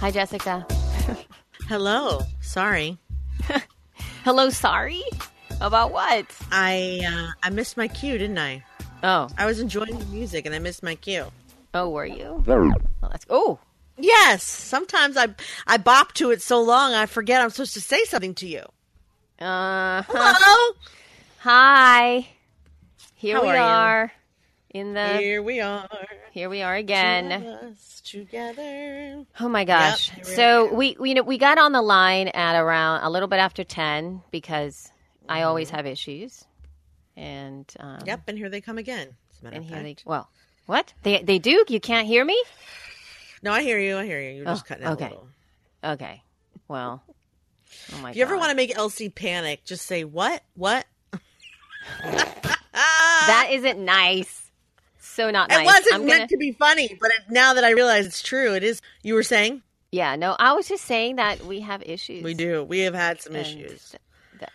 Hi, Jessica. Hello. Sorry. Hello, sorry? About what? I uh, I missed my cue, didn't I? Oh. I was enjoying the music and I missed my cue. Oh, were you? Well, that's Oh. Yes. Sometimes I I bop to it so long I forget I'm supposed to say something to you. Uh, Hello. hi. Here How we are you? are. In the Here we are. here we are again. together. Oh my gosh. we so we we you know we got on the line at around a little bit after 10 because I always have issues. And um Yep, and here they come again. as a matter and here they well, what? They they do? You can't hear me? No, I hear you. I hear you. You're just Oh, cutting out okay. a little. Okay. Well. Oh my If you ever want to make Elsie panic, just say what? What? That isn't nice. So not It wasn't I'm meant gonna- to be funny, but it, now that I realize it's true, it is. You were saying Yeah, no, I was just saying that we have issues. we do. We have had some And issues. th- that-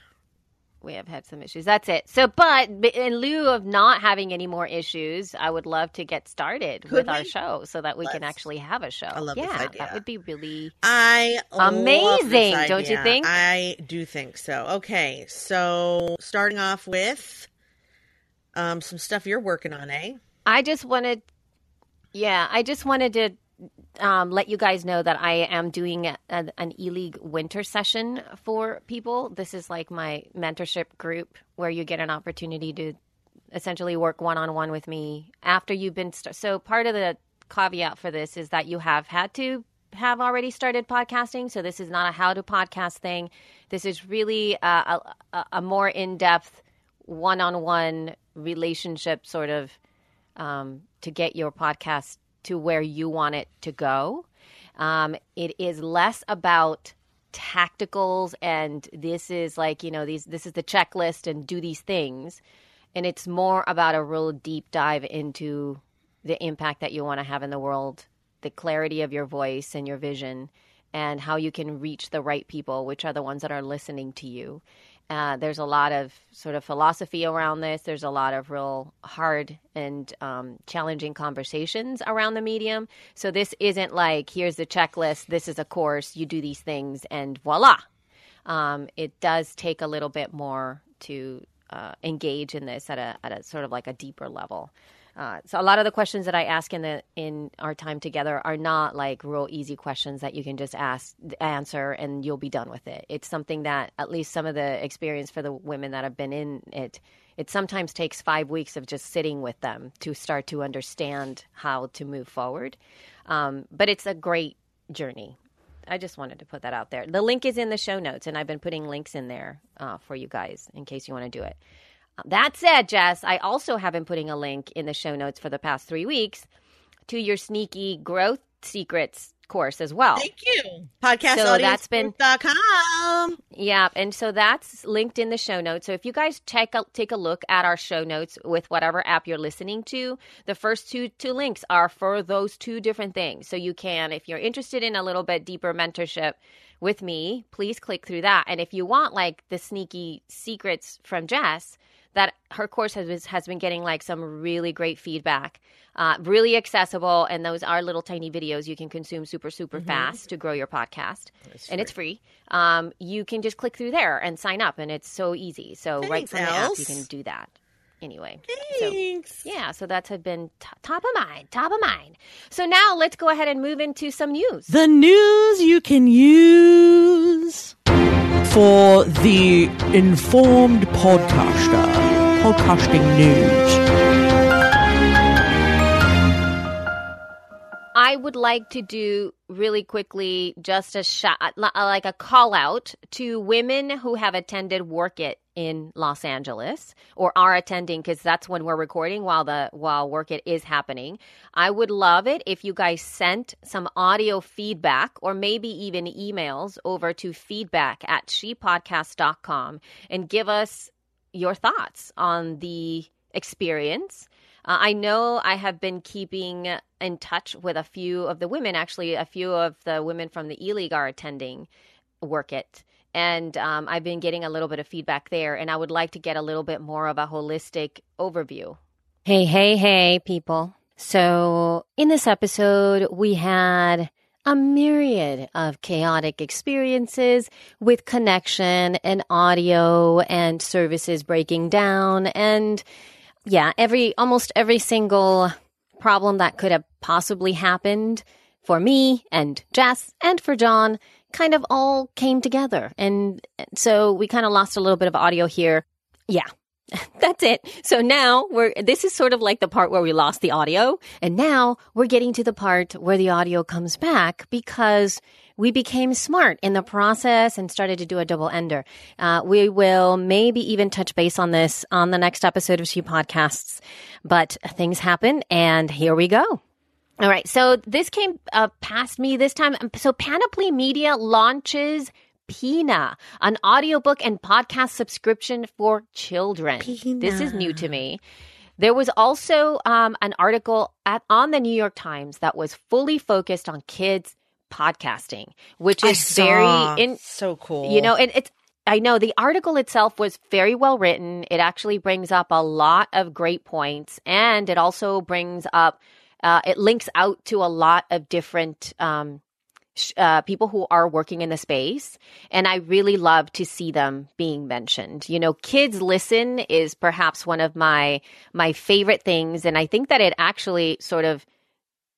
we have had some issues. That's it. So, but in lieu of not having any more issues, I would love to get started Could with our show so that we can Let's. actually have a show. I love this yeah, idea. that would be really. I Amazing, this don't you think? I do think so. Okay, so starting off with um, some stuff you're working on, eh? I just wanted, yeah, I just wanted to um, let you guys know that I am doing a, an E League winter session for people. This is like my mentorship group where you get an opportunity to essentially work one on one with me after you've been. St- so part of the caveat for this is that you have had to have already started podcasting. So this is not a how to podcast thing. This is really a, a, a- a more in depth, one on one relationship sort of um, to get your podcast to where you want it to go. Um, it is less about tacticals and this is like you know these this is the checklist and do these things and it's more about a real deep dive into the impact that you want to have in the world the clarity of your voice and your vision and how you can reach the right people which are the ones that are listening to you uh, there's a lot of sort of philosophy around this. There's a lot of real hard and um, challenging conversations around the medium. So this isn't like here's the checklist. This is a course. You do these things, and voila. Um, it does take a little bit more to uh, engage in this at a at a sort of like a deeper level. Uh, so a lot of the questions that I ask in the in our time together are not like real easy questions that you can just ask answer and you'll be done with it. It's something that at least some of the experience for the women that have been in it, it sometimes takes five weeks of just sitting with them to start to understand how to move forward. Um, but it's a great journey. I just wanted to put that out there. The link is in the show notes, and I've been putting links in there uh, for you guys in case you want to do it. That said, Jess, I also have been putting a link in the show notes for the past three weeks to your sneaky growth secrets course as well. Thank you. Podcast So that's been- com. Yeah, and so that's linked in the show notes. So if you guys check a, take a look at our show notes with whatever app you're listening to, the first two two links are for those two different things. So you can, if you're interested in a little bit deeper mentorship with me, please click through that. And if you want like the sneaky secrets from Jess, that her course has been, has been getting like some really great feedback, uh, really accessible, and those are little tiny videos you can consume super super fast to grow your podcast, and it's free. Um, you can just click through there and sign up, and it's so easy. So right Thanks, from the app, you can do that. Anyway, so Thanks. yeah, so that's had been t- top of mind, top of mind. So now let's go ahead and move into some news. The news you can use for the informed podcaster. Podcasting news. I would like to do really quickly just a shot, like a call out to women who have attended Werk It in Los Angeles or are attending because that's when we're recording while the while Werk It is happening. I would love it if you guys sent some audio feedback or maybe even emails over to feedback at shepodcast.com and give us your thoughts on the experience. Uh, I know I have been keeping in touch with a few of the women. Actually, a few of the women from the E League are attending Werk It. And um, I've been getting a little bit of feedback there, and I would like to get a little bit more of a holistic overview. Hey, hey, hey, people. So, in this episode, we had a myriad of chaotic experiences with connection and audio and services breaking down and yeah, every almost every single problem that could have possibly happened for me and Jess and for John kind of all came together. And so we kind of lost a little bit of audio here. Yeah. That's it. So now we're, this is sort of like the part where we lost the audio. And now we're getting to the part where the audio comes back because we became smart in the process and started to do a double ender. Uh, we will maybe even touch base on this on the next episode of She Podcasts, but things happen and here we go. All right. So this came uh, past me this time. So Panoply Media launches Pinna, an audiobook and podcast subscription for children. Pinna. This is new to me. There was also um, an article at, on the New York Times that was fully focused on kids podcasting, which is very in, so cool. you know, and it's I know the article itself was very well written. It actually brings up a lot of great points, and it also brings up uh, it links out to a lot of different um, sh- uh, people who are working in the space, and I really love to see them being mentioned. You know, kids listen is perhaps one of my my favorite things, and I think that it actually sort of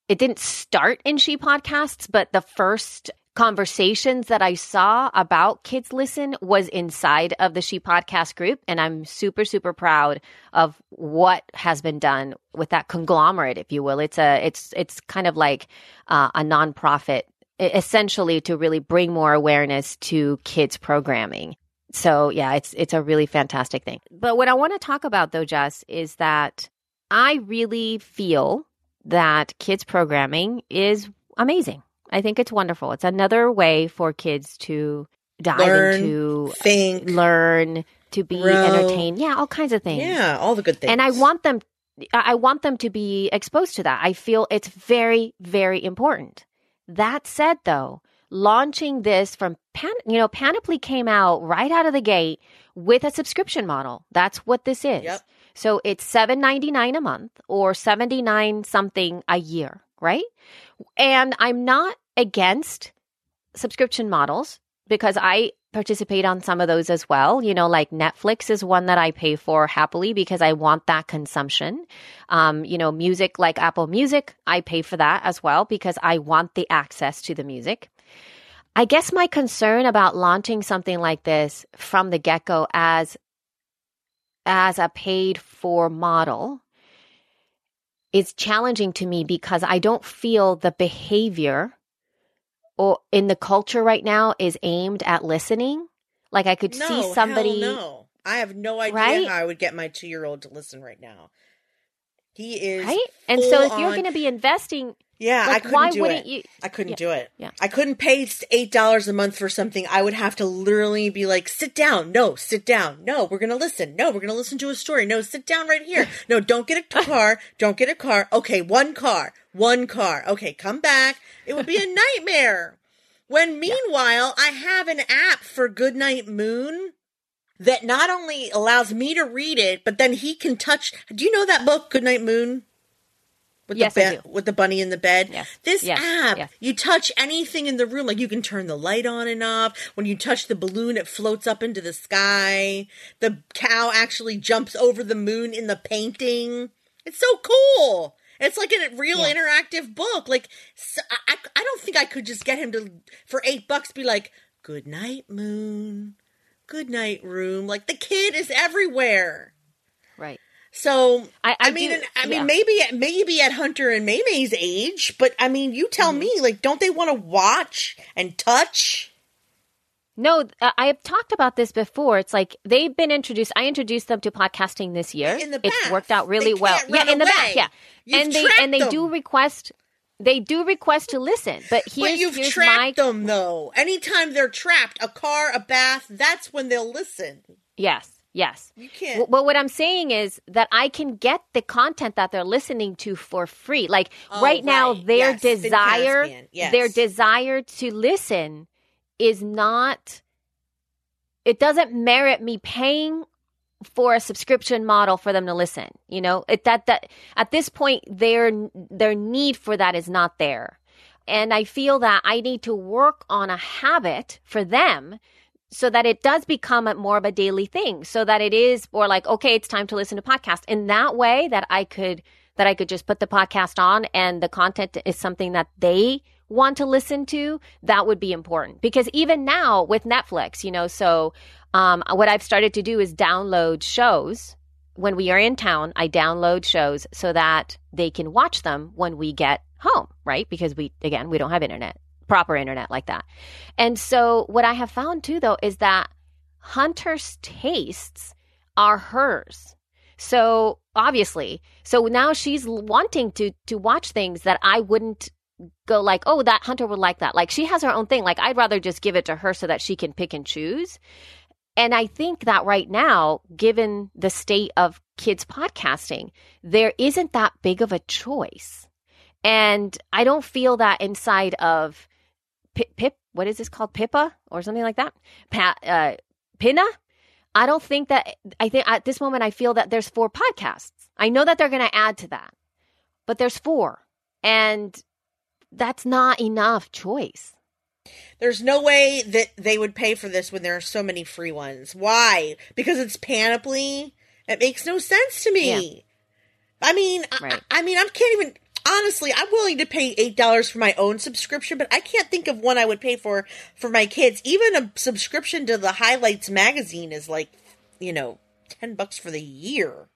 it didn't start in she podcasts, but the first conversations that I saw about Kids Listen was inside of the She Podcast group. And I'm super, super proud of what has been done with that conglomerate, if you will. It's a, it's, it's kind of like uh, a nonprofit, essentially to really bring more awareness to kids programming. So yeah, it's, it's a really fantastic thing. But what I want to talk about though, Jess, is that I really feel that kids programming is amazing. I think it's wonderful. It's another way for kids to dive Learn, into think. learn, to be grow. entertained. Yeah, all kinds of things. Yeah, all the good things. And I want them I want them to be exposed to that. I feel it's very very important. That said though, launching this from Pan, you know, Panoply came out right out of the gate with a subscription model. That's what this is. Yep. So it's seven ninety nine a month or seventy nine something a year, right? And I'm not against subscription models because I participate on some of those as well. You know, like Netflix is one that I pay for happily because I want that consumption. Um, you know, music like Apple Music, I pay for that as well because I want the access to the music. I guess my concern about launching something like this from the get go as as a paid for model is challenging to me because I don't feel the behavior or in the culture right now is aimed at listening. Like I could no, see somebody no. I have no idea Right? how I would get my two year old to listen right now. He is right? And so if you're on- going to be investing Yeah, I couldn't why do wouldn't it. you I couldn't Yeah, do it. yeah. I couldn't pay eight dollars a month for something. I would have to literally be like, "Sit down, no, sit down, no, we're gonna listen, no, we're gonna listen to a story, no, sit down right here, no, don't get a car, don't get a car, okay, one car, one car, okay, come back." It would be a nightmare. When meanwhile, I have an app for Goodnight Moon that not only allows me to read it, but then he can touch. Do you know that book, Goodnight Moon? With Yes, the ba- with the bunny in the bed. Yes. This Yes. app, Yes. you touch anything in the room, like you can turn the light on and off. When you touch the balloon, it floats up into the sky. The cow actually jumps over the moon in the painting. It's so cool. It's like a real Yeah. interactive book. Like so I, I, I don't think I could just get him to for eight bucks be like, "Good night, moon. Good night, room." Like the kid is everywhere. So I- I, I mean, do- and- I yeah. mean, maybe maybe at Hunter and Maymay's age, but I mean, you tell Mm-hmm. me, like, don't they want to watch and touch? No, I have talked about this before. It's like they've been introduced. I introduced them to podcasting this year. In the it's worked out really well. Yeah, in the back. Yeah, You've and they and they do request. They do request to listen, but here's but you've here's trapped my them though. Anytime they're trapped, a car, a bath, that's when they'll listen. yes, yes. You can't. W- Well, what I'm saying is that I can get the content that they're listening to for free. Like Oh, right now, right. their Yes, desire, Yes. their desire to listen is not. It doesn't merit me paying for a subscription model for them to listen. You know, it, that that at this point, their their need for that is not there, and I feel that I need to work on a habit for them so that it does become a, more of a daily thing so that it is or like okay it's time to listen to podcast in that way that i could that i could just put the podcast on and the content is something that they want to listen to that would be important. Because even now with netflix you know so um, what i've started to do is download shows. When we are in town i download shows so that they can watch them when we get home right? Because we again we don't have internet proper internet like that and so what I have found too though is that Hunter's tastes are hers. So obviously, so now she's wanting to to watch things that I wouldn't go like, "Oh, that Hunter would like that." Like she has her own thing. Like I'd rather just give it to her so that she can pick and choose. And I think that right now, given the state of kids podcasting, there isn't that big of a choice. And I don't feel that inside of Pip, Pip what is this called? Pippa or something like that? Pa, uh, Pinna? I don't think that, I think at this moment, I feel that there's four podcasts. I know that they're going to add to that, but there's four. And that's not enough choice. There's no way that they would pay for this when there are so many free ones. Why? Because it's Panoply. It makes no sense to me. I mean, Right. I, I mean, I can't even. Honestly, I'm willing to pay eight dollars for my own subscription, but I can't think of one I would pay for for my kids. Even a subscription to the Highlights magazine is like, you know, ten bucks for the year.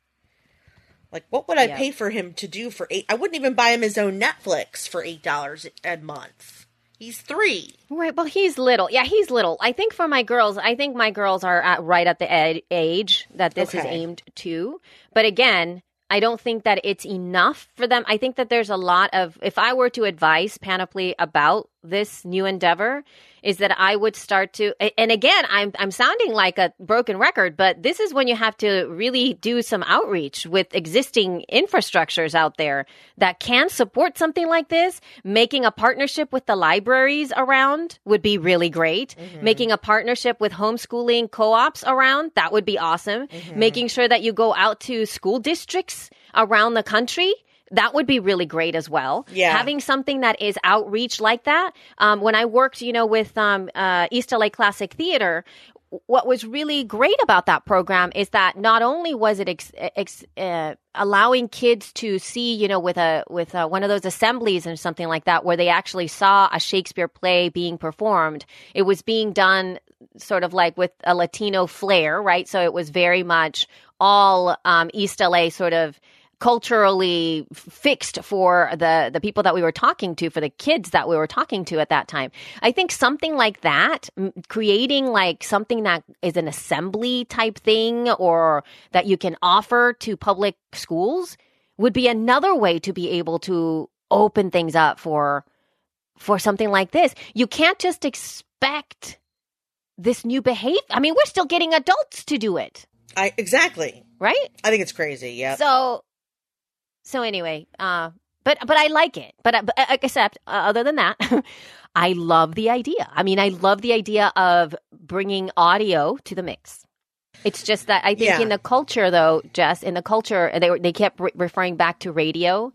Like, what would I Yeah. pay for him to do for eight? I wouldn't even buy him his own Netflix for eight dollars a month. He's three. Right. Well, he's little. Yeah, he's little. I think for my girls, I think my girls are at, right at the ed- age that this is aimed to. But again, I don't think that it's enough for them. I think that there's a lot of, if I were to advise Panoply about this new endeavor, is that I would start to, and again, I'm, I'm sounding like a broken record, but this is when you have to really do some outreach with existing infrastructures out there that can support something like this. Making a partnership with the libraries around would be really great. Mm-hmm. Making a partnership with homeschooling co-ops around, that would be awesome. Mm-hmm. Making sure that you go out to school districts around the country. That would be really great as well. Yeah. Having something that is outreach like that. Um, when I worked, you know, with um, uh, East LA Classic Theater, what was really great about that program is that not only was it ex- ex- uh, allowing kids to see, you know, with a with a, one of those assemblies and something like that, where they actually saw a Shakespeare play being performed, it was being done sort of like with a Latino flair, right? So it was very much all um, East LA sort of culturally fixed for the the people that we were talking to for the kids that we were talking to at that time i think something like that creating like something that is an assembly type thing or that you can offer to public schools would be another way to be able to open things up for for something like this you can't just expect this new behavior i mean we're still getting adults to do it I exactly. right I think it's crazy. Yeah. so, so anyway, uh, but but I like it. But, uh, but uh, except uh, other than that, I love the idea. I mean, I love the idea of bringing audio to the mix. It's just that I think Yeah. in the culture, though, Jess, in the culture, they were they kept re- referring back to radio.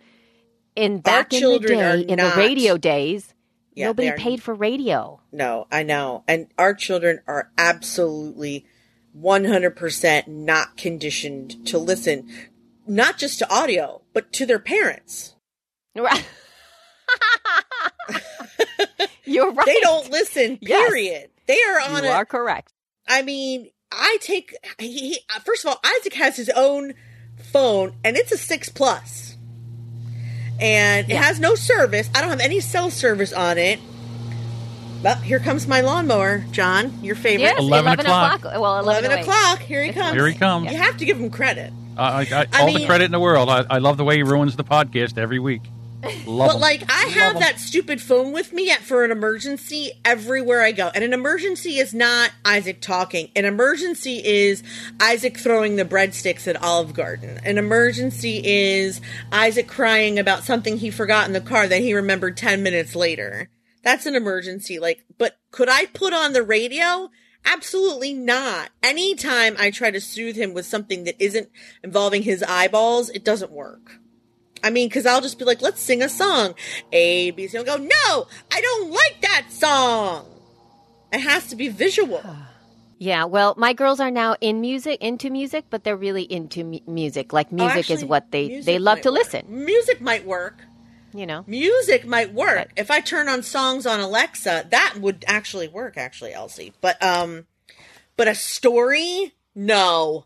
In back in the day, in the radio days, Yeah, nobody paid for radio. No, I know. And our children are absolutely 100% not conditioned to listen, not just to audio, but to their parents. Right. You're right. They don't listen, Yes. period. They are on You a, are correct. I mean, I take, he, he, first of all, Isaac has his own phone and it's a 6 plus. And it has no service. I don't have any cell service on it. Well, here comes my lawnmower, John. Your favorite. Yes, 11 o'clock. Well, 11, 11 o'clock. Here he It's comes. Here he comes. You have to give him credit. I, I, I all mean- the credit in the world. I, I love the way he ruins the podcast every week. Love But him. like I Love have him. that stupid phone with me at, for an emergency everywhere I go. And an emergency is not Isaac talking. An emergency is Isaac throwing the breadsticks at Olive Garden. An emergency is Isaac crying about something he forgot in the car that he remembered 10 minutes later. That's an emergency. Like, but could I put on the radio? Absolutely not. Anytime I try to soothe him with something that isn't involving his eyeballs, it doesn't work. I mean, because I'll just be like, let's sing a song. A, B, C. I'll go, no, I don't like that song. It has to be visual. Yeah, well, my girls are now in music, into music, but they're really into mu- music. Like Oh, music is what they they love to work. listen. Music might work. You know. Music might work. But- if I turn on songs on Alexa, that would actually work, actually, Elsie. But, um, but a story? No.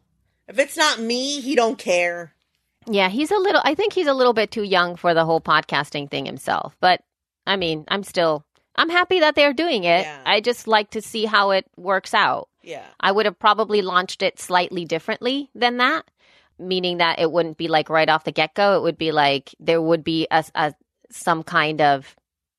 If it's not me, he don't care. Yeah, he's a little. I think he's a little bit too young for the whole podcasting thing himself. But I mean, I'm still. I'm happy that they're doing it. Yeah. I just like to see how it works out. Yeah. I would have probably launched it slightly differently than that, meaning that it wouldn't be like right off the get go. It would be like there would be a, a some kind of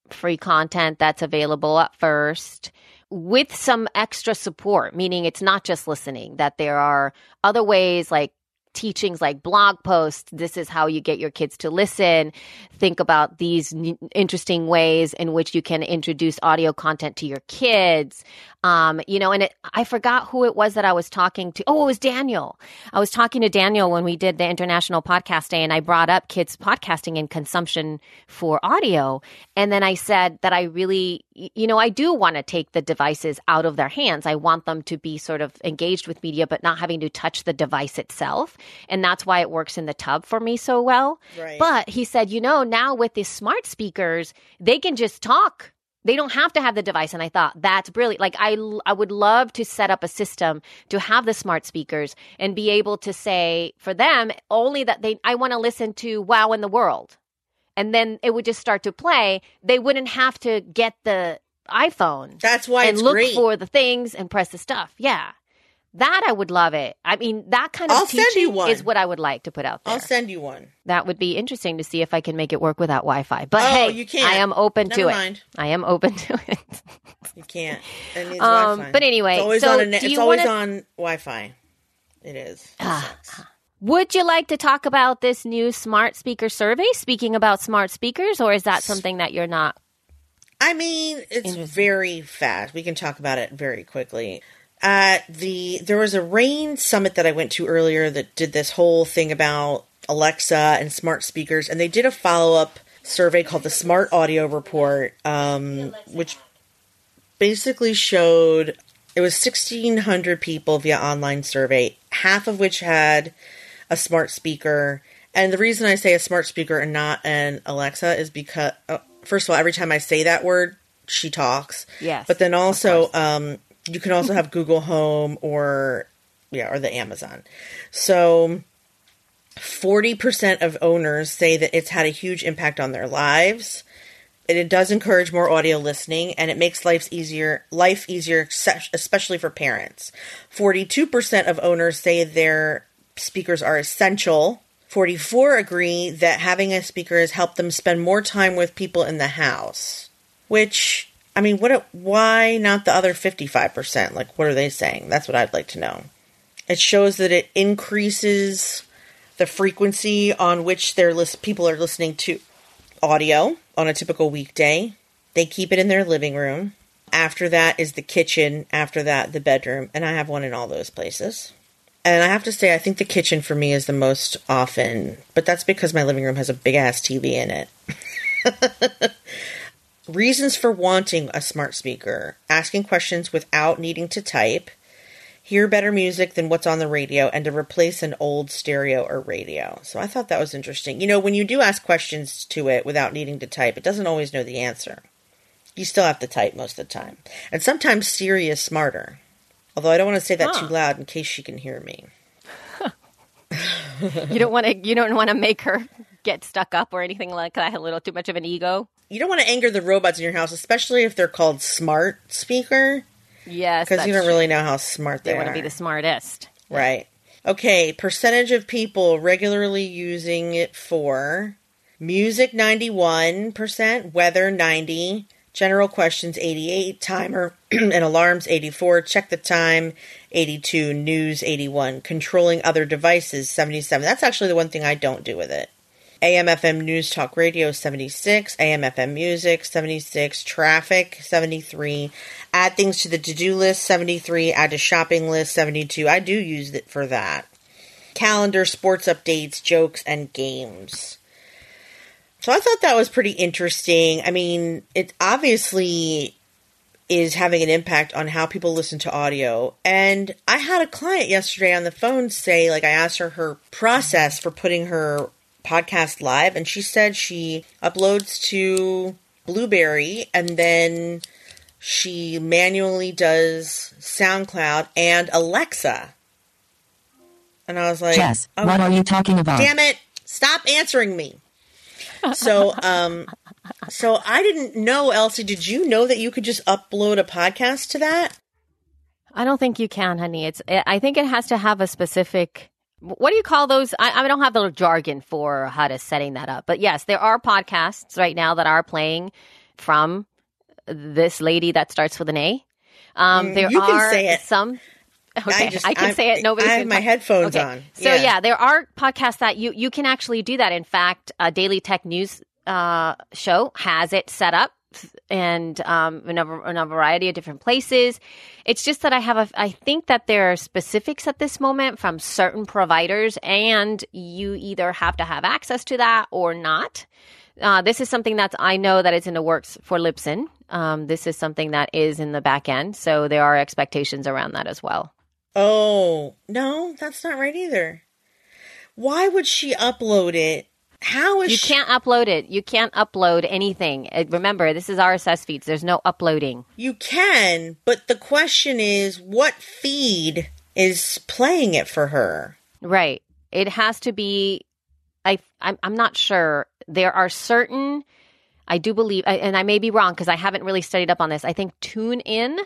free content that's available at first with some extra support, meaning it's not just listening, that there are other ways like teachings like blog posts. This is how you get your kids to listen. Think about these n- interesting ways in which you can introduce audio content to your kids. Um, you know, and it, I forgot who it was that I was talking to. Oh, it was Daniel. I was talking to Daniel when we did the International Podcast Day, and I brought up kids podcasting and consumption for audio. And then I said that I really, you know, I do want to take the devices out of their hands. I want them to be sort of engaged with media, but not having to touch the device itself. And that's why it works in the tub for me so well. Right. But he said, you know, now with these smart speakers, they can just talk. They don't have to have the device. And I thought that's brilliant. Like I, I would love to set up a system to have the smart speakers and be able to say for them only that they, I want to listen to Wow in the World. And then it would just start to play. They wouldn't have to get the iPhone That's why and it's look great. for the things and press the stuff. Yeah. That I would love it. I mean, that kind of I'll teaching is what I would like to put out there. I'll send you one. that would be interesting to see if I can make it work without Wi-Fi. But Oh, hey, you can't. I am open Never to mind. it. I am open to it. You can't. It needs Um, Wi-Fi. but anyway, it's always so on. A do it's always wanna- on Wi-Fi. It is. It Ah. Would you like to talk about this new smart speaker survey? Speaking about smart speakers, or is that something that you're not? I mean, it's very fast. We can talk about it very quickly. Uh, the there was a rain summit that I went to earlier that did this whole thing about Alexa and smart speakers, and they did a follow up survey called the Smart Audio Report, um, which basically showed it was 1600 people via online survey half of which had a smart speaker. And the reason i say a smart speaker and not an alexa is because uh, first of all every time i say that word she talks. Yes, but then also um, you can also have google home or yeah or the amazon. So 40% of owners say that it's had a huge impact on their lives and it does encourage more audio listening and it makes life easier life easier especially for parents. 42% of owners say their speakers are essential. 44 agree that having a speaker has helped them spend more time with people in the house which i mean what why not the other 55% like what are they saying that's what i'd like to know it shows that it increases the frequency on which their list people are listening to audio on a typical weekday. They keep it in their living room. After that is the kitchen. After that, the bedroom. And I have one in all those places. And I have to say, I think the kitchen for me is the most often, but that's because my living room has a big ass TV in it. Reasons for wanting a smart speaker asking questions without needing to type, hear better music than what's on the radio, and to replace an old stereo or radio. So I thought that was interesting. You know, when you do ask questions to it without needing to type, it doesn't always know the answer. You still have to type most of the time. And sometimes Siri is smarter. Although I don't want to say that Huh. too loud in case she can hear me. You don't want to. You don't want to make her get stuck up or anything like that. A little too much of an ego. You don't want to anger the robots in your house, especially if they're called smart speaker, Yes, because you don't really know how smart they, are. They want to be the smartest. Right. Okay, percentage of people regularly using it for music 91%, weather 90, general questions 88, timer and alarms 84, check the time 82, news 81, controlling other devices 77. That's actually the one thing I don't do with it. AM FM News Talk Radio 76, AMFM Music 76, Traffic 73, add things to the to do list 73, add to shopping list 72. I do use it for that. Calendar, sports updates, jokes, and games. So I thought that was pretty interesting. I mean, it obviously is having an impact on how people listen to audio. And I had a client yesterday on the phone say, like, I asked her her process for putting her podcast live, and she said she uploads to Blubrry and then she manually does SoundCloud and Alexa. And I was like, Jess, oh, what are you talking about? damn it stop answering me so um so i didn't know elsie did you know that you could just upload a podcast to that I don't think you can, honey. It's. I think it has to have a specific. What do you call those? I, I don't have the jargon for how to setting that up, but yes, there are podcasts right now that are playing from this lady that starts with an A. Um, Mm, there you can are say it. some. Okay, I, just- can I'm- say it. Nobody's I have my talk- headphones Okay. on. So Yeah. yeah. there are podcasts that you you can actually do that. In fact, a Daily Tech News uh, show has it set up and um, in, a, in a variety of different places. It's just that I have a, I think that there are specifics at this moment from certain providers, and you either have to have access to that or not. Uh, this is something that I know that it's in the works for Libsyn. Um, this is something that is in the back end, so there are expectations around that as well. oh no that's not right either why would she upload it how is You she, can't upload it. You can't upload anything. Uh, Remember, this is RSS feeds. There's no uploading. you can but the question is what feed is playing it for her Right. It has to be. I. I'm, I'm not sure. There are certain. I do believe, and I may be wrong because I haven't really studied up on this. I think TuneIn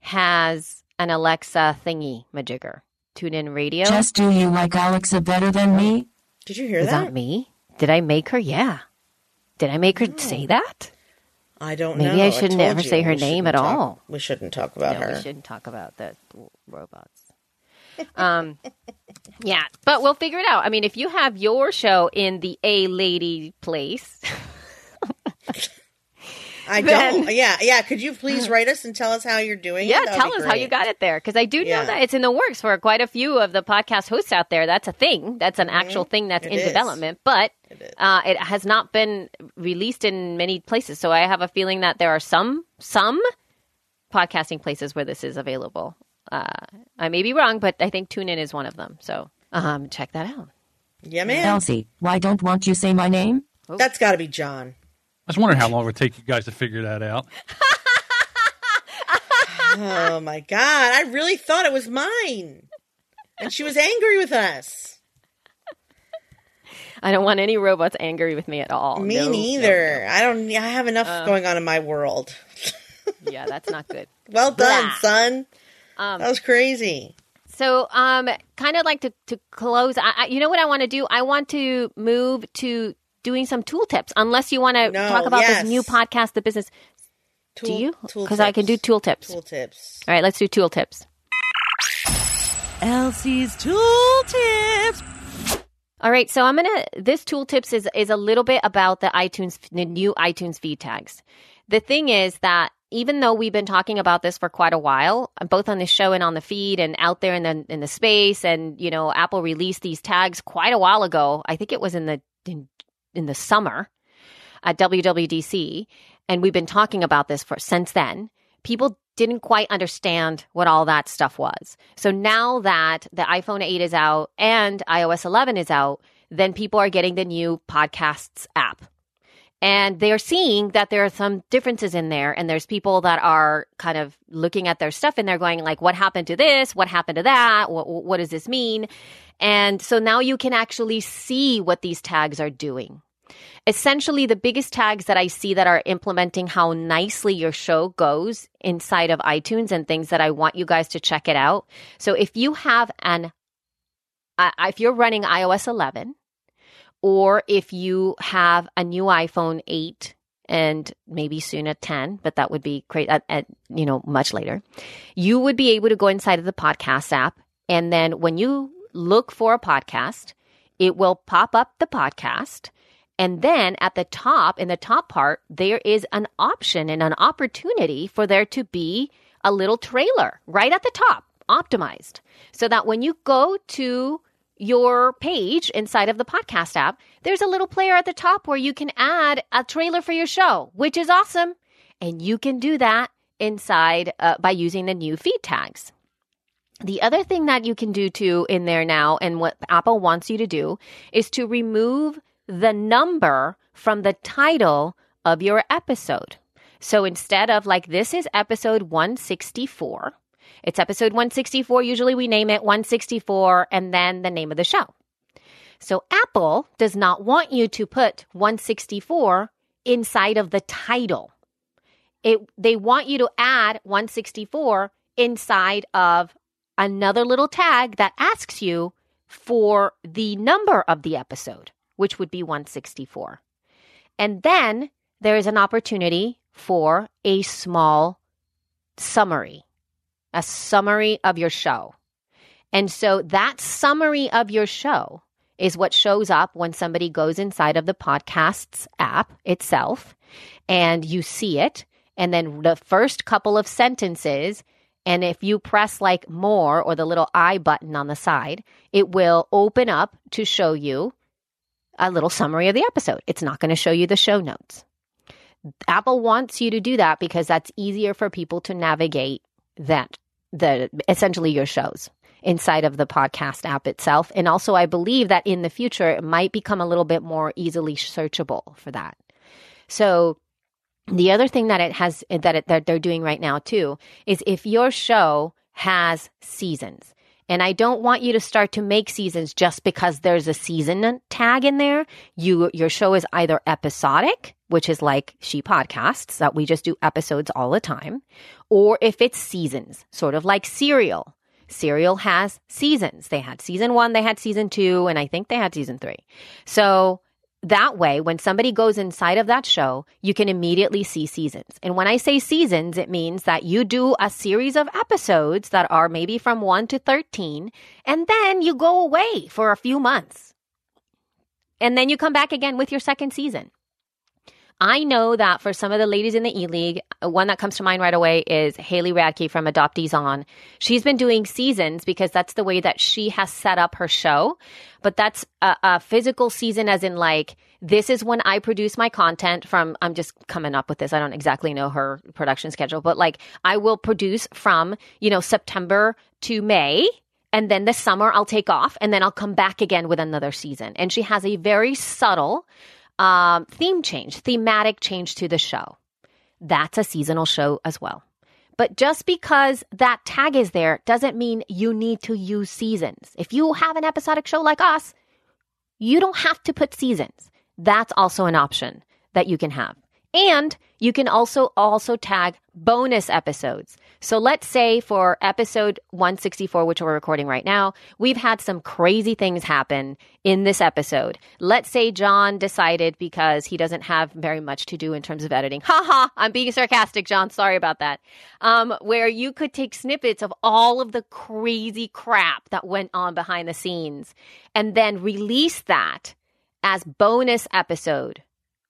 has an Alexa thingy majigger. TuneIn Radio. Just do you like Alexa better than me? Did you hear is that, that me? Did I make her? Yeah. Did I make her say that? i don't Maybe know I shouldn't told ever you say her name at talk- all. we shouldn't talk about no, her we shouldn't talk about the robots. Um, yeah, but we'll figure it out. I mean, if you have your show in the A Lady place, I Then- don't. Yeah, yeah. Could you please write us and tell us how you're doing? yeah, it? Tell be us how you got it there because I do know Yeah. that it's in the works for quite a few of the podcast hosts out there. That's a thing. That's an actual thing that's Mm-hmm. It in is. development, but It is. uh, it has not been released in many places. So I have a feeling that there are some some podcasting places where this is available. Uh, I may be wrong, but I think TuneIn is one of them. So um, check that out. Yeah, man. Elsie, why don't want you say my name? That's got to be John. I was wondering how long it would take you guys to figure that out. Oh my god! I really thought it was mine, and she was angry with us. I don't want any robots angry with me at all. Me No, no, neither. I don't. I have enough going on in my world. Yeah, that's not good. Well done, Blah. son. Um, that was crazy. So, um, kind of like to, to close, I, I, you know what I want to do? I want to move to doing some tool tips, unless you want to No, talk about yes. this new podcast, The Business. Tool, do you? Because I can do tips. tool tips. tool tips. All right, let's do tool tips. Elsie's tool tips. All right, so I'm gonna. This tool tips is is a little bit about the iTunes, the new iTunes feed tags. The thing is that even though we've been talking about this for quite a while, both on the show and on the feed and out there in the in the space, and you know, Apple released these tags quite a while ago. I think it was in the in, in the summer at WWDC, and we've been talking about this for since then. People didn't quite understand what all that stuff was. So now that the iPhone 8 is out and iOS 11 is out, then people are getting the new podcasts app. And they're seeing that there are some differences in there. And there's people that are kind of looking at their stuff and they're going like, what happened to this? What happened to that? What, what does this mean? And so now you can actually see what these tags are doing. Essentially, the biggest tags that I see that are implementing how nicely your show goes inside of iTunes and things that I want you guys to check it out. So if you have an, uh, if you're running iOS 11, or if you have a new iPhone 8 and maybe soon a 10, but that would be great uh, at, at, you know, much later. You would be able to go inside of the podcast app. And then when you look for a podcast, it will pop up the podcast. And then at the top, in the top part, there is an option and an opportunity for there to be a little trailer right at the top, optimized. So that when you go to your page inside of the podcast app, there's a little player at the top where you can add a trailer for your show, which is awesome. And you can do that inside uh, by using the new feed tags. The other thing that you can do too in there now, and what Apple wants you to do, is to remove the number from the title of your episode. So instead of like, this is episode 164, it's episode 164. Usually we name it 164 and then the name of the show. So Apple does not want you to put 164 inside of the title. It, they want you to add 164 inside of another little tag that asks you for the number of the episode, which would be 164. And then there is an opportunity for a small summary a summary of your show. And so that summary of your show is what shows up when somebody goes inside of the podcast's app itself and you see it. And then the first couple of sentences, and if you press like more or the little I button on the side, it will open up to show you a little summary of the episode. It's not going to show you the show notes. Apple wants you to do that because that's easier for people to navigate that the essentially your shows inside of the podcast app itself. And also, I believe that in the future, it might become a little bit more easily searchable for that. So, the other thing that it has that, it, that they're doing right now too is if your show has seasons. And I don't want you to start to make seasons just because there's a season tag in there. You your show is either episodic, which is like she podcasts that we just do episodes all the time, or if it's seasons, sort of like Serial. Serial has seasons. They had season one, they had season two, and I think they had season three. So that way, when somebody goes inside of that show, you can immediately see seasons. And when I say seasons, it means that you do a series of episodes that are maybe from 1 to 13, and then you go away for a few months. And then you come back again with your second season. I know that for some of the ladies in the E League, uh, one that comes to mind right away is Haley Radke from Adoptees On. She's been doing seasons because that's the way that she has set up her show. But that's a, a physical season, as in like, this is when I produce my content from, I'm just coming up with this. I don't exactly know her production schedule, but like, I will produce from, you know, September to May and then the summer I'll take off and then I'll come back again with another season. And she has a very subtle um, theme change, thematic change to the show. That's a seasonal show as well. But just because that tag is there doesn't mean you need to use seasons. If you have an episodic show like us, you don't have to put seasons. That's also an option that you can have. And you can also also tag bonus episodes. So let's say for episode 164 which we're recording right now, we've had some crazy things happen in this episode. Let's say John decided because he doesn't have very much to do in terms of editing. Haha, ha, I'm being sarcastic, John. Sorry about that. Um, where you could take snippets of all of the crazy crap that went on behind the scenes and then release that as bonus episode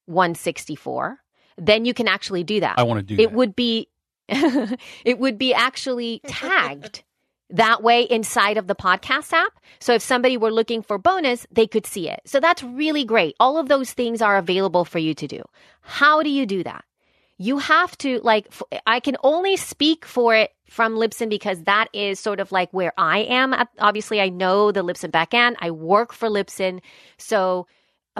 164 then you can actually do that. I want to do it that. would be it would be actually tagged that way inside of the podcast app. So if somebody were looking for bonus, they could see it. So that's really great. All of those things are available for you to do. How do you do that? You have to like I can only speak for it from Libsyn because that is sort of like where I am. Obviously, I know the Libsyn backend. I work for Libsyn. So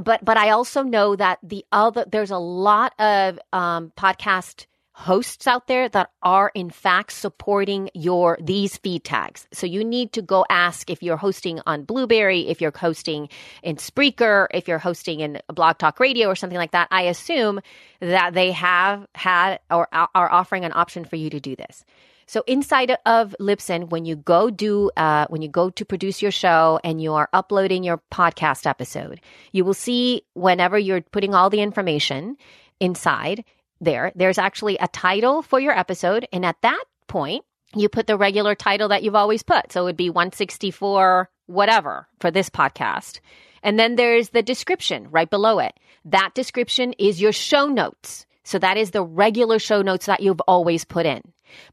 but but I also know that the other there's a lot of um, podcast hosts out there that are in fact supporting your these feed tags. So you need to go ask if you're hosting on Blubrry, if you're hosting in Spreaker, if you're hosting in Blog Talk Radio or something like that. I assume that they have had or are offering an option for you to do this. So inside of Libsyn, when you go do, uh, when you go to produce your show and you are uploading your podcast episode, you will see whenever you're putting all the information inside there, there's actually a title for your episode. And at that point, you put the regular title that you've always put. So it would be 164, whatever for this podcast. And then there's the description right below it. That description is your show notes. So that is the regular show notes that you've always put in.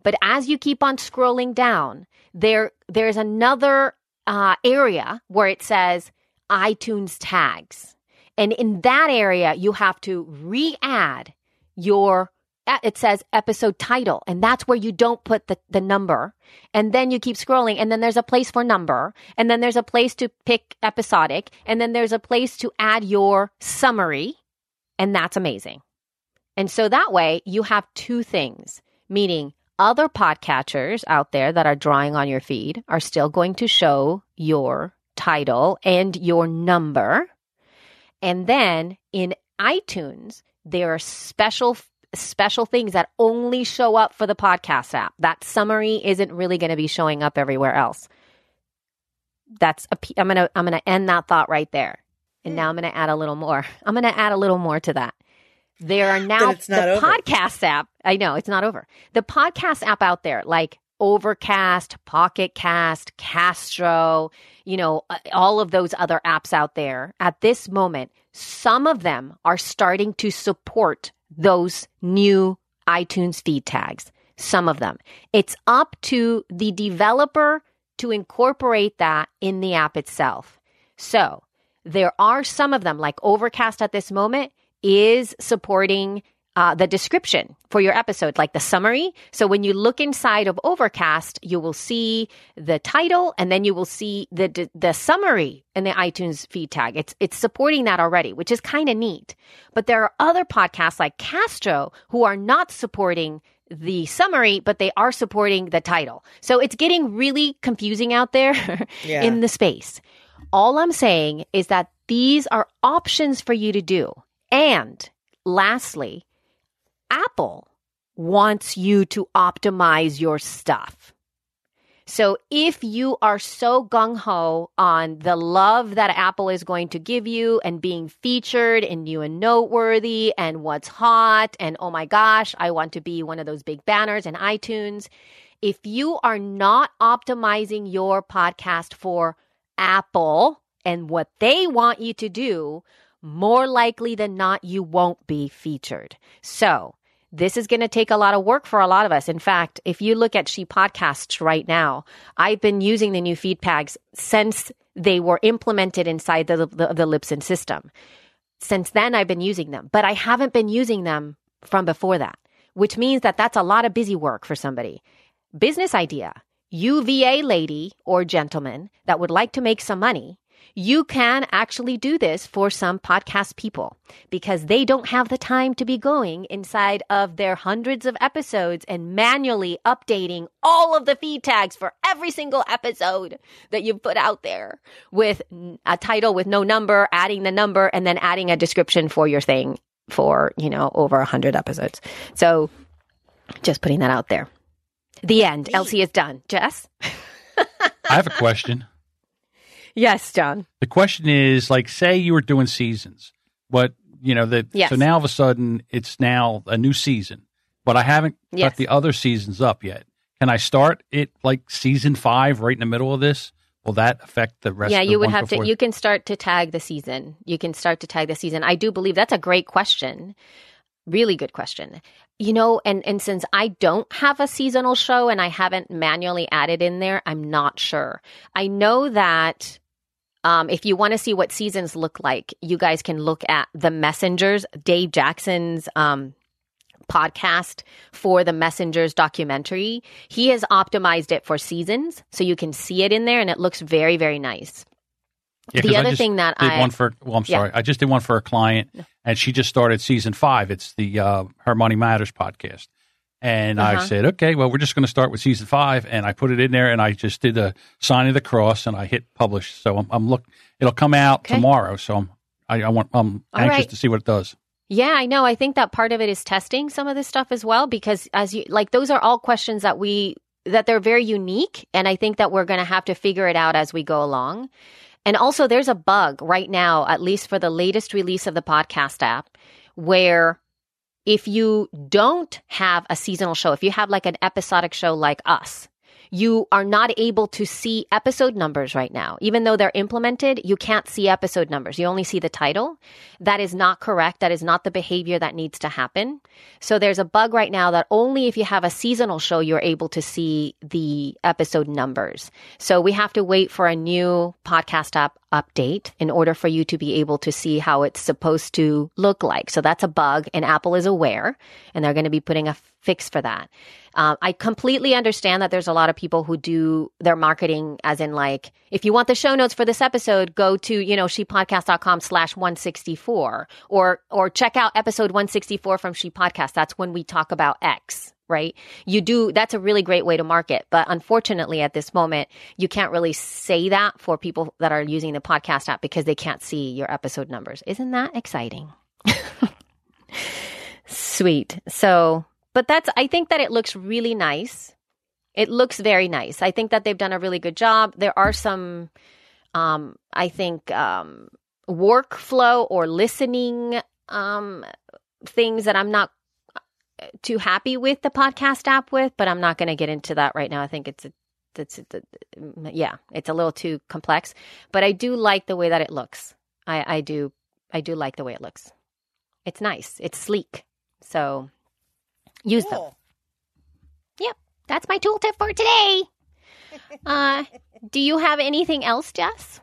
But as you keep on scrolling down, there there's another uh, area where it says iTunes tags, and in that area you have to re-add your. uh, It says episode title, and that's where you don't put the, the number. And then you keep scrolling, and then there's a place for number, and then there's a place to pick episodic, and then there's a place to add your summary, and that's amazing. And so that way you have two things, meaning other podcatchers out there that are drawing on your feed are still going to show your title and your number. And then in iTunes, there are special special things that only show up for the podcast app. That summary isn't really going to be showing up everywhere else. That's a I'm going to I'm going to end that thought right there. And hmm. now I'm going to add a little more. I'm going to add a little more to that. There are now the over. podcast app. I know it's not over. The podcast app out there, like Overcast, Pocket Cast, Castro, you know, uh, all of those other apps out there. At this moment, some of them are starting to support those new iTunes feed tags. Some of them. It's up to the developer to incorporate that in the app itself. So there are some of them, like Overcast at this moment, is supporting uh, the description for your episode, like the summary. So when you look inside of Overcast, you will see the title, and then you will see the the, the summary in the iTunes feed tag. It's it's supporting that already, which is kind of neat. But there are other podcasts like Castro who are not supporting the summary, but they are supporting the title. So it's getting really confusing out there Yeah. in the space. All I'm saying is that these are options for you to do. And lastly, Apple wants you to optimize your stuff. So if you are so gung ho on the love that Apple is going to give you and being featured and new and noteworthy and what's hot and oh my gosh, I want to be one of those big banners in iTunes. If you are not optimizing your podcast for Apple and what they want you to do, more likely than not, you won't be featured. So, this is going to take a lot of work for a lot of us. In fact, if you look at She Podcasts right now, I've been using the new feed tags since they were implemented inside the, the, the system. Since then, I've been using them, but I haven't been using them from before that, which means that that's a lot of busy work for somebody. Business idea. UVA lady or gentleman that would like to make some money you can actually do this for some podcast people because they don't have the time to be going inside of their hundreds of episodes and manually updating all of the feed tags for every single episode that you've put out there with a title with no number, adding the number, and then adding a description for your thing for, you know, over a hundred episodes. So just putting that out there. The end. Elsie is done. Jess? I have a question. Yes, John. The question is like, say you were doing seasons, but you know that. Yes. So now all of a sudden it's now a new season, but I haven't Yes. got the other seasons up yet. Can I start it like season five right in the middle of this? Will that affect the rest? yeah of the you would have before? to you can start to tag the season you can start to tag the season i do believe that's a great question really good question you know and and since i don't have a seasonal show and i haven't manually added in there i'm not sure i know that um, if you want to see what seasons look like, you guys can look at the Messengers, Dave Jackson's um, podcast for the Messengers documentary. He has optimized it for seasons, so you can see it in there, and it looks very, very nice. Yeah, the other thing that I one for. Well, I'm Yeah. sorry. I just did one for a client, and she just started season five. It's the uh, Her Money Matters podcast, And Uh-huh. I said, okay, well, we're just going to start with season five. And I put it in there and I just did the sign of the cross and I hit publish. So I'm, I'm look, it'll come out Okay. tomorrow. So I'm, I, I want, I'm All anxious right. to see what it does. Yeah, I know. I think that part of it is testing some of this stuff as well because as you like those are all questions that we that they're very unique and I think that we're going to have to figure it out as we go along. And also there's a bug right now at least for the latest release of the podcast app where if you don't have a seasonal show, if you have like an episodic show like us, you are not able to see episode numbers right now. Even though they're implemented, you can't see episode numbers. You only see the title. That is not correct. That is not the behavior that needs to happen. So there's a bug right now that only if you have a seasonal show, you're able to see the episode numbers. So we have to wait for a new podcast app update in order for you to be able to see how it's supposed to look like. So that's a bug and Apple is aware and they're going to be putting a fix for that. Um, I completely understand that there's a lot of people who do their marketing as in like, if you want the show notes for this episode, go to, you know, shepodcast.com slash 164 or, or check out episode 164 from She Podcast. That's when we talk about X, right? You do, that's a really great way to market. But unfortunately at this moment, you can't really say that for people that are using the podcast app because they can't see your episode numbers. Isn't that exciting? Sweet. So, but that's, I think that it looks really nice. It looks very nice. I think that they've done a really good job. There are some, um, I think, um, workflow or listening, um, things that I'm not too happy with the podcast app with, but I'm not going to get into that right now. I think it's a, it's, a, yeah, it's a little too complex, but I do like the way that it looks. I, I do, I do like the way it looks. It's nice. It's sleek. So use them. Yep. That's my tool tip for today. uh, do you have anything else, Jess?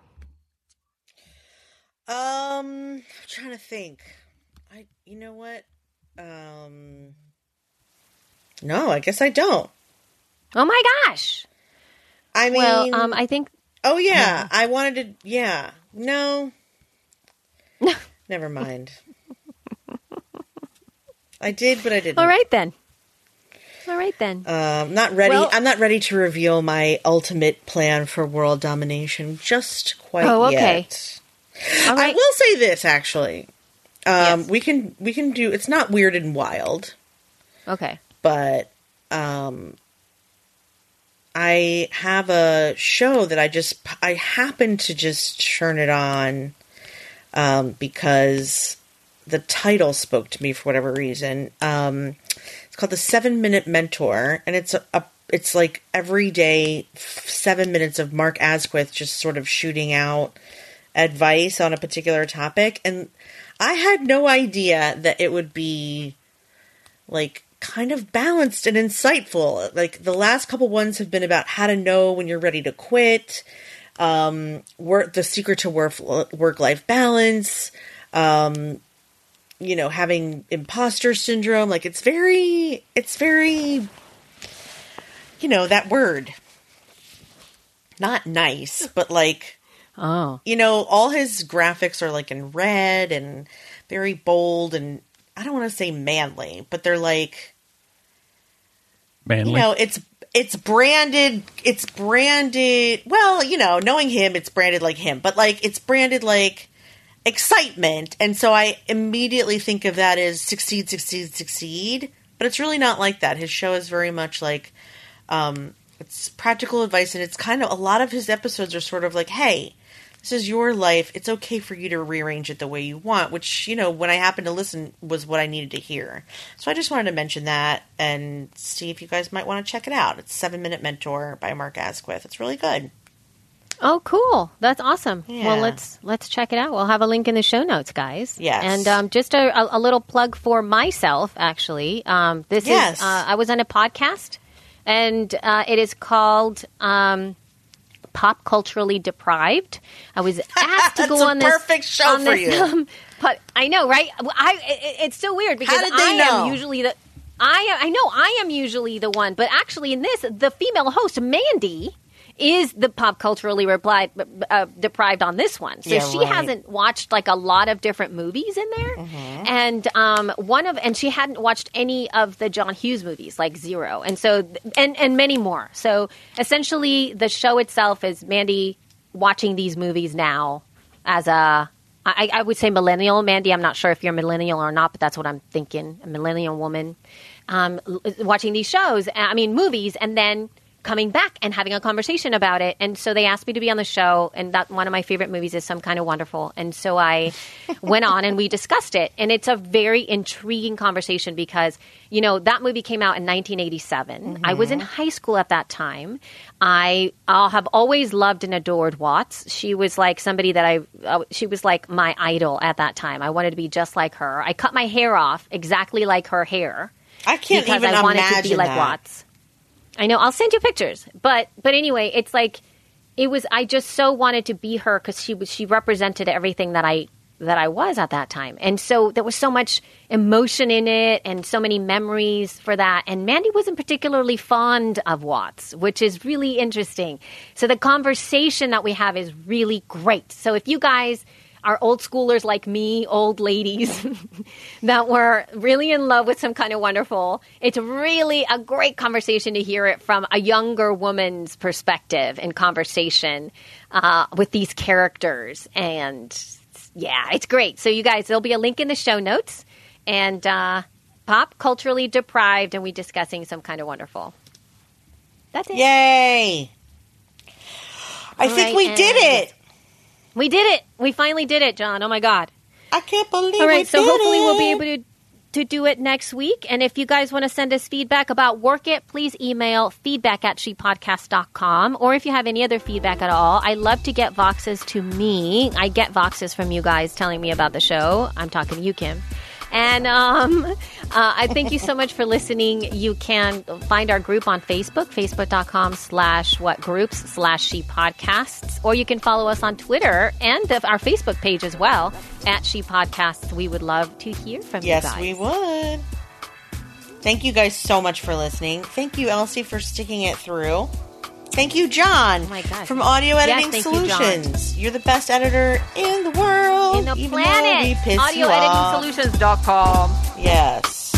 Um, I'm trying to think. I, you know what? Um, no, I guess I don't. Oh my gosh. I mean, well, um, I think oh yeah, I wanted to. Yeah, no, No. never mind. I did, but I didn't. all right then. All right then. Um, not ready. Well- I'm not ready to reveal my ultimate plan for world domination just quite Oh, okay. yet. all I will say this actually. Um, Yes. we can we can do. It's not weird and wild. Okay. But um I have a show that I just I happen to just turn it on um because the title spoke to me for whatever reason. Um it's called The 7 Minute Mentor and it's a, a it's like every day 7 minutes of Mark Asquith just sort of shooting out advice on a particular topic and I had no idea that it would be like kind of balanced and insightful. Like the last couple ones have been about how to know when you're ready to quit, um, work the secret to work work life balance, um, you know, having imposter syndrome. Like it's very, it's very, you know, that word. Not nice, but like Oh. you know, all his graphics are like in red and very bold and I don't want to say manly, but they're like Manly. you know, it's it's branded it's branded well, you know, knowing him it's branded like him, but like it's branded like excitement and so I immediately think of that as succeed succeed succeed, but it's really not like that. His show is very much like um it's practical advice and it's kind of a lot of his episodes are sort of like, "Hey, this is your life. It's okay for you to rearrange it the way you want, which, you know, when I happened to listen was what I needed to hear. So I just wanted to mention that and see if you guys might want to check it out. It's Seven Minute Mentor by Mark Asquith. It's really good. Oh, cool! That's awesome. Yeah. Well, let's let's check it out. We'll have a link in the show notes, guys. Yes. And um, just a, a, a little plug for myself, actually. Um, this Yes. is uh, I was on a podcast, and uh, it is called um, "Pop Culturally Deprived." I was asked to go on this perfect show on for this, you. Um, but I know, right? I it, it's so weird because I know? am usually the. I I know I am usually the one, but actually in this, the female host Mandy is the pop culturally replied, uh, deprived on this one. So Yeah, she right. hasn't watched like a lot of different movies in there, Mm-hmm. and um, one of and she hadn't watched any of the John Hughes movies, like Zero, and so and and many more. So essentially, the show itself is Mandy watching these movies now as a. I, I would say millennial, Mandy. I'm not sure if you're millennial or not, but that's what I'm thinking. A millennial woman um, watching these shows, I mean, movies, and then coming back and having a conversation about it. And so they asked me to be on the show, and that one of my favorite movies is Some Kind of Wonderful. And so I went on and we discussed it. And it's a very intriguing conversation because, you know, that movie came out in 1987. I was in high school at that time. I have always loved and adored Watts. She was like somebody that I, uh, she was like my idol at that time. I wanted to be just like her. I cut my hair off exactly like her hair I can't because even I wanted imagine to be like that. Watts. I know. I'll send you pictures, but but anyway, it's like it was. I just so wanted to be her because she was. She represented everything that I that I was at that time, and so there was so much emotion in it, and so many memories for that. And Mandy wasn't particularly fond of Watts, which is really interesting. So the conversation that we have is really great. So if you guys are old schoolers like me, old ladies that were really in love with some kind of wonderful. It's really a great conversation to hear it from a younger woman's perspective and conversation uh, with these characters. And yeah, it's great. So, you guys, there'll be a link in the show notes. And uh, pop culturally deprived, and we discussing some kind of wonderful. That's it. Yay! I All think right, we did it. We did it. We finally did it, John. Oh my God. I can't believe. All we right, so hopefully we'll be able to to do it next week. And if you guys want to send us feedback about Werk It, please email feedback at shepodcast.com. Or if you have any other feedback at all, I love to get voxes to me. I get voxes from you guys telling me about the show. I'm talking to you, Kim. And um, uh, I thank you so much for listening. You can find our group on Facebook, facebook.com slash what groups slash she podcasts, or you can follow us on Twitter and the, our Facebook page as well at she podcasts. We would love to hear from Yes, you guys. Yes, we would. Thank you guys so much for listening. Thank you, Elsie, for sticking it through. Thank you, John, Oh my from Audio Yes, Editing John. Solutions. You, are the best editor in the world. In the even planet. piss you off. AudioEditingSolutions.com. Yes.